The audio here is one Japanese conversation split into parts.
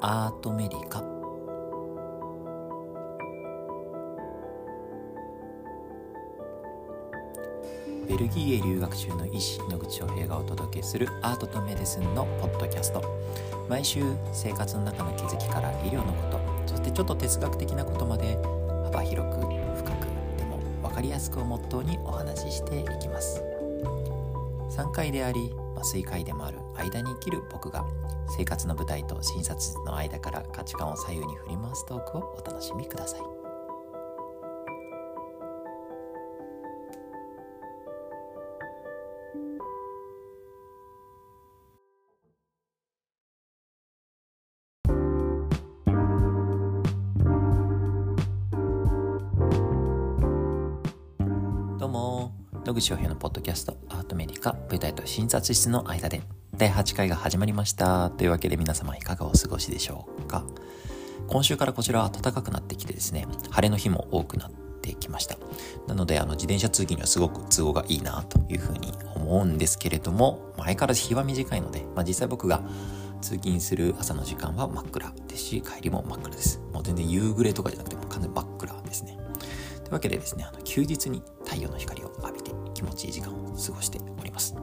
アートメリカ。ベルギーへ留学中の医師野口翔平がお届けするアートとメディスンのポッドキャスト。毎週生活の中の気づきから医療のこと。そしてちょっと哲学的なことまで幅広く深くでも分かりやすくをモットーにお話ししていきます。3回であり麻酔科医でもある間に生きる僕が生活の舞台と診察室の間から価値観を左右に振り回すトークをお楽しみください。どうも野口翔平のポッドキャストアートメディカ舞台と診察室の間で第8回が始まりました。というわけで皆様いかがお過ごしでしょうか。今週からこちらは暖かくなってきてですね晴れの日も多くなってきました。なのであの自転車通勤にはすごく都合がいいなというふうに思うんですけれども前から日は短いので、まあ、実際僕が通勤する朝の時間は真っ暗ですし帰りも真っ暗です。もう全然夕暮れとかじゃなくてもう完全に真っ暗ですね。というわけでですねあの休日に太陽の光を浴びて気持ちいい時間を過ごしております。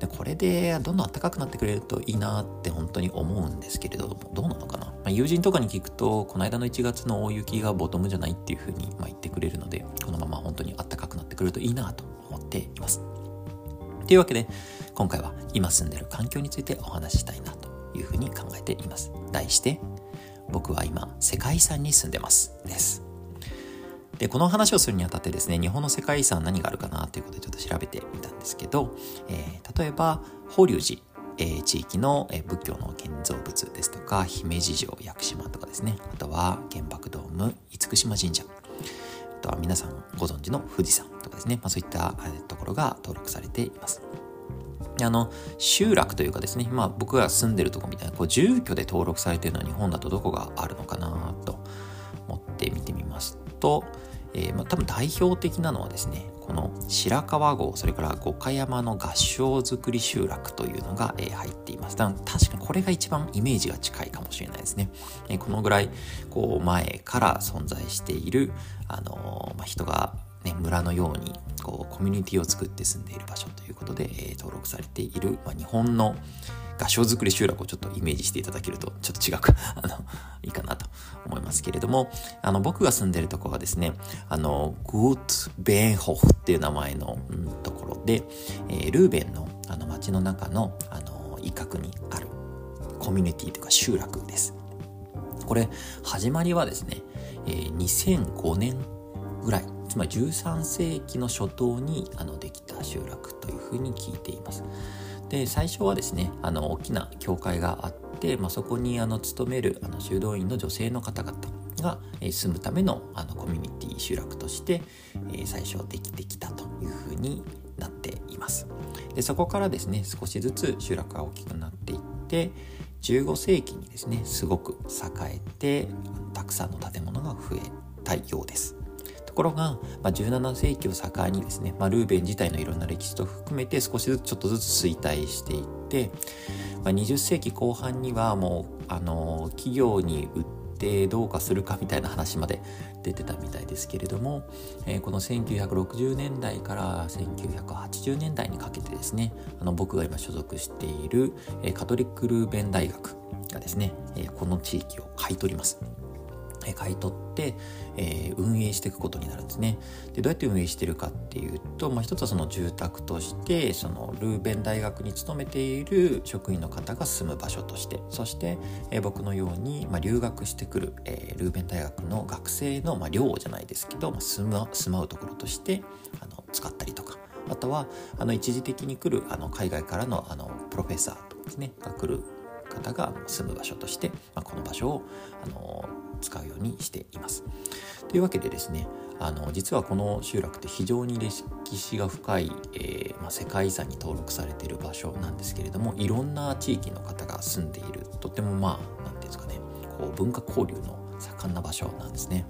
でこれでどんどん暖かくなってくれるといいなって本当に思うんですけれどもどうなのかな、まあ、友人とかに聞くとこの間の1月の大雪がボトムじゃないっていうふうにま言ってくれるのでこのまま本当に暖かくなってくるといいなと思っています。というわけで今回は今住んでる環境についてお話ししたいなというふうに考えています。題して僕は今世界遺産に住んでます。です。で、この話をするにあたってですね、日本の世界遺産何があるかなということでちょっと調べてみたんですけど、えー、例えば、法隆寺、えー、地域の、え、仏教の建造物ですとか、姫路城、屋久島とかですね、あとは原爆ドーム、厳島神社、あとは皆さんご存知の富士山とかですね、まあ、そういったところが登録されています。あの、集落というかですね、まあ僕が住んでるとこみたいな、こう住居で登録されているのは日本だとどこがあるのかなと思って見てみますと、多分代表的なのはですねこの白川郷それから五箇山の合掌造り集落というのが、えー、入っています。だから確かにこれが一番イメージが近いかもしれないですね、えー、このぐらいこう前から存在している、あのまあ、人がね、村のようにこうコミュニティを作って住んでいる場所ということで、えー、登録されている、まあ、日本の合掌造り集落をちょっとイメージしていただけるとちょっと違うか あのいいかな思いますけれどもあの僕が住んでるところはですねあのグート・ベーンホフっていう名前の、うん、ところで、えー、ルーベンのあの街の中のあの一角にあるコミュニティというか集落ですこれ始まりはですね、えー、2005年ぐらいつまり13世紀の初頭にあのできた集落というふうに聞いています。で最初はですねあの大きな教会があって、まあ、そこにあの勤めるあの修道院の女性の方々が、え、住むためのあのコミュニティ集落として、え、最初できてきたというふうになっています。でそこからですね少しずつ集落が大きくなっていって15世紀にですねすごく栄えてたくさんの建物が増えたようです。ところが、まあ、17世紀を境にですね、まあ、ルーベン自体のいろんな歴史と含めて少しずつちょっとずつ衰退していって、まあ、20世紀後半にはもうあの企業に売ってどうかするかみたいな話まで出てたみたいですけれども、えー、この1960年代から1980年代にかけてですねあの僕が今所属している、えー、カトリックルーベン大学がですね、えー、この地域を買い取ります。買い取って、えー、運営していくことになるんですね。でどうやって運営してるかっていうと、まあ、一つはその住宅としてそのルーベン大学に勤めている職員の方が住む場所としてそして、えー、僕のように、まあ、留学してくる、えー、ルーベン大学の学生の、まあ、寮じゃないですけど、まあ、住ま住まうところとしてあの使ったりとかあとはあの一時的に来るあの海外からのあのプロフェッサーとかですねが来る方が住む場所として、まあ、この場所をあの使うようにしています。というわけでですねあの実はこの集落って非常に歴史が深い、えー、まあ、世界遺産に登録されている場所なんですけれどもいろんな地域の方が住んでいるとてもまあ何て言うんですかねこう文化交流の盛んな場所なんですね。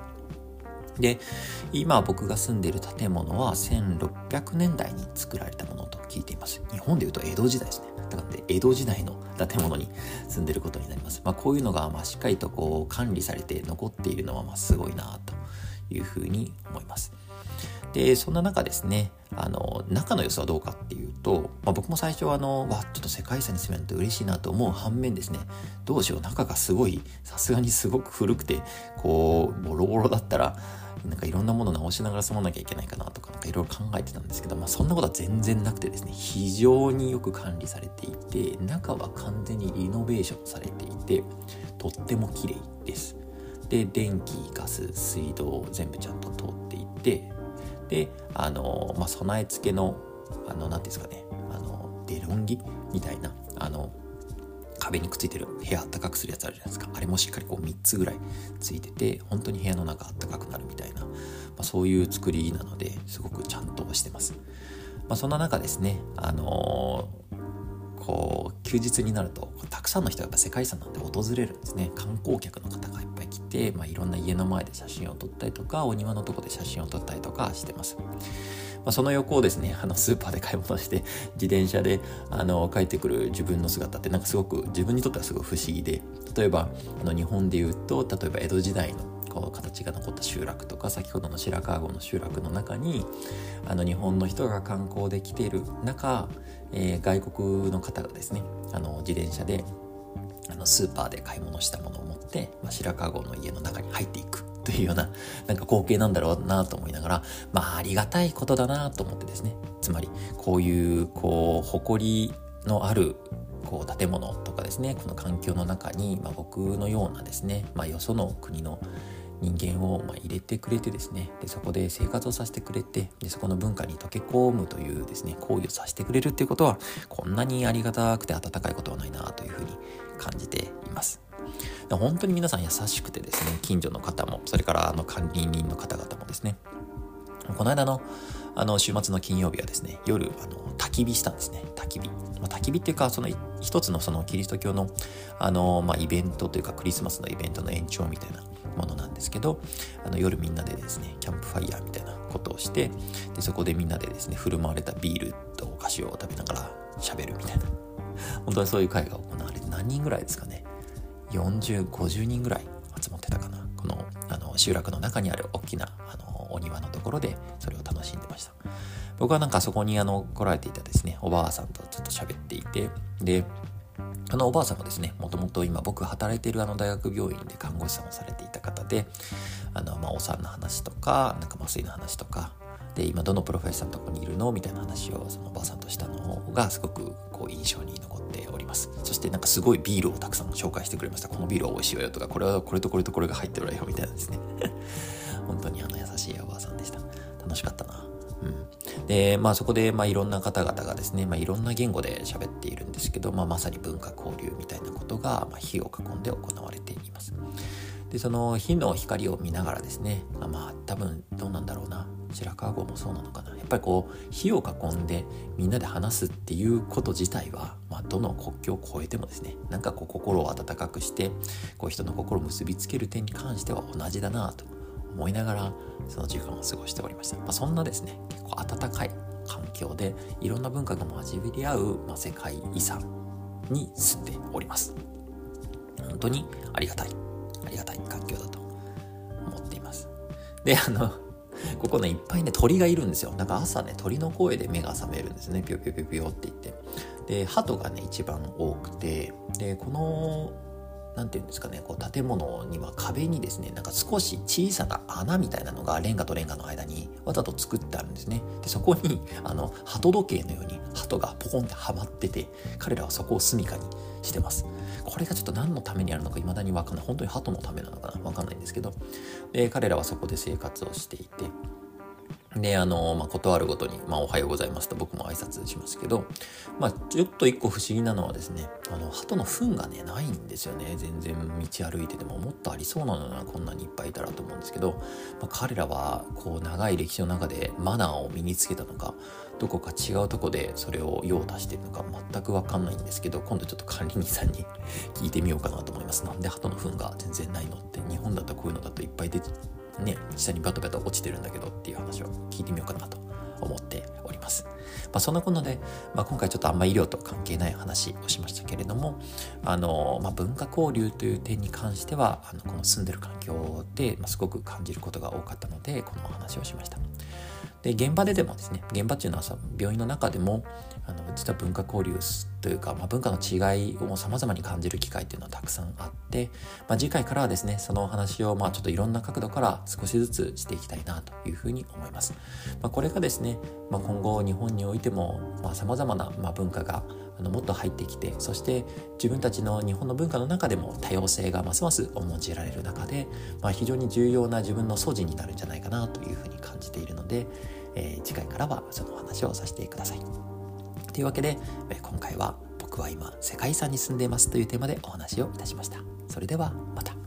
で今僕が住んでいる建物は1600年代に作られたものと聞いています日本でいうと江戸時代ですねだから江戸時代の建物に住んでることになります。まあ、こういうのがまあしっかりとこう管理されて残っているのはまあすごいなというふうに思います。で、そんな中ですね、あの、中の様子はどうかっていうと、まあ、僕も最初はあの、わ、ちょっと世界遺産に住めるのって嬉しいなと思う反面ですね、どうしよう、中がすごい、さすがにすごく古くて、こう、ボロボロだったら、なんかいろんなもの直しながら住まなきゃいけないかなとか、なんかいろいろ考えてたんですけど、まあそんなことは全然なくてですね、非常によく管理されていて、中は完全にリノベーションされていて、とっても綺麗です。で、電気、ガス、水道、全部ちゃんと通っていて、で、あの、まあ備え付けの、あの、なんですかね、あの、デロンギみたいな、あの、壁にくっついてる部屋あったかくするやつあるじゃないですか。あれもしっかりこう3つぐらいついてて本当に部屋の中あったかくなるみたいな、まあ、そういう作りなのですごくちゃんとしてます、まあ、そんな中ですねあのー、こう休日になるとたくさんの人がやっぱ世界遺産なんで訪れるんですね。観光客の方がいっぱい来て、まあ、いろんな家の前で写真を撮ったりとかお庭のとこで写真を撮ったりとかしてます。まあ、その横をですね、あの、スーパーで買い物して、自転車で、あの、帰ってくる自分の姿って、なんかすごく、自分にとってはすごい不思議で、例えば、あの、日本で言うと、例えば江戸時代の、こう、形が残った集落とか、先ほどの白川郷の集落の中に、あの、日本の人が観光で来ている中、えー、外国の方がですね、あの、自転車で、あの、スーパーで買い物したものを持って、まあ、白川郷の家の中に入っていく。というような、なんか光景なんだろうなと思いながら、まあありがたいことだなと思ってですね。つまり、こういう、こう、誇りのあるこう建物とかですねこの環境の中に、まあ、僕のようなですね、まあ、よその国の人間をま入れてくれてですねでそこで生活をさせてくれてでそこの文化に溶け込むというですね行為をさせてくれるっていうことはこんなにありがたくて温かいことはないなというふうに感じています。本当に皆さん優しくてですね、近所の方も、それからあの管理人の方々もですね、この間のあの週末の金曜日はですね、夜、あの、焚き火したんですね。焚き火。まあ、焚き火っていうか、その一つのそのキリスト教の、あの、まあ、イベントというかクリスマスのイベントの延長みたいなものなんですけど、あの夜みんなでですね、キャンプファイヤーみたいなことをして、で、そこでみんなでですね、振る舞われたビールとお菓子を食べながら喋るみたいな。本当にそういう会が行われて何人ぐらいですかね。40、50人ぐらい集まってたかな。この、あの、集落の中にある大きな、あの、お庭のところで、それを楽しんでました。僕はなんかそこに、あの、来られていたですね、おばあさんとちょっと喋っていて、で、あのおばあさんもですね、もともと今僕働いているあの大学病院で看護師さんをされていた方で、あの、まあ、お産の話とか、なんか麻酔の話とか、で、今どのプロフェッサーのとこにいるの？みたいな話をそのおばあさんとしたのがすごくこう印象に残っております。そしてなんかすごいビールをたくさん紹介してくれました。このビールは美味しいわよとか、これはこれとこれとこれが入ってるわよみたいなですね。本当にあの優しいおばあさんでした。楽しかったな。で、まあそこで、まあいろんな方々がですね、まあいろんな言語で喋っているんですけど、まあまさに文化交流みたいなことが、まあ、火を囲んで行われています。で、その火の光を見ながらですね、まあ、まあ多分どうなんだろうな。白川郷もそうなのかな。やっぱりこう、火を囲んでみんなで話すっていうこと自体は、まあどの国境を越えてもですね、なんかこう心を温かくして、こう人の心を結びつける点に関しては同じだなと思いながら、その時間を過ごしておりました。まあそんなですね、結構温かい環境でいろんな文化が交わり合う、まあ、世界遺産に住んでおります。本当にありがたい。ありがたい環境だと思っています。で、あの、ここね、いっぱいね、鳥がいるんですよ。なんか朝ね、鳥の声で目が覚めるんですね。ぴょぴょぴょぴょって言って。で、鳩がね、一番多くて、で、この、なんていうんですかね、こう建物には壁にですね、なんか少し小さな穴みたいなのがレンガとレンガの間にわざと作ってあるんですね。で、そこに、あの、鳩時計のように鳩がポコンってはまってて、彼らはそこを住処にしてます。これがちょっと何のためにあるのか未だにわかんない。本当に鳩のためなのかなわかんないんですけど、で、彼らはそこで生活をしていて、で、あの、まあ、断るごとに、まあ、おはようございますと僕も挨拶しますけど、まあ、ちょっと一個不思議なのはですね、あの、鳩の糞がね、ないんですよね。全然道歩いててももっとありそうなのな、こんなにいっぱいいたらと思うんですけど、まあ、彼らは、こう、長い歴史の中でマナーを身につけたのか、どこか違うとこでそれを用足してるのか全くわかんないんですけど、今度ちょっと管理人さんに 聞いてみようかなと思います。なんで鳩の糞が全然ないのって、日本だったらこういうのだといっぱい出てね、下にバタバタ落ちてるんだけどを聞いてみようかなと思っております。あ、そんなことで、まあ、今回ちょっとあんま医療と関係ない話をしましたけれどもあの、まあ、文化交流という点に関してはあのこの住んでる環境で、ま、すごく感じることが多かったのでこのお話をしました。で現場ででもですね現場っていうのはさ病院の中でもあの実は文化交流というか、まあ、文化の違いをさまざまに感じる機会っていうのはたくさんあって、まあ、次回からはですねそのお話をまあちょっといろんな角度から少しずつしていきたいなというふうに思います。まあ、これがですね、まあ、今後日本においてもさまざ、まなま文化があのもっと入ってきてそして自分たちの日本の文化の中でも多様性がますます重んじられる中で、まあ、非常に重要な自分の素地になるんじゃないかなというふうに感じているので、えー、次回からはそのお話をさせてください。というわけで、え、今回は僕は今世界遺産に住んでいますというテーマでお話をいたしました。それではまた。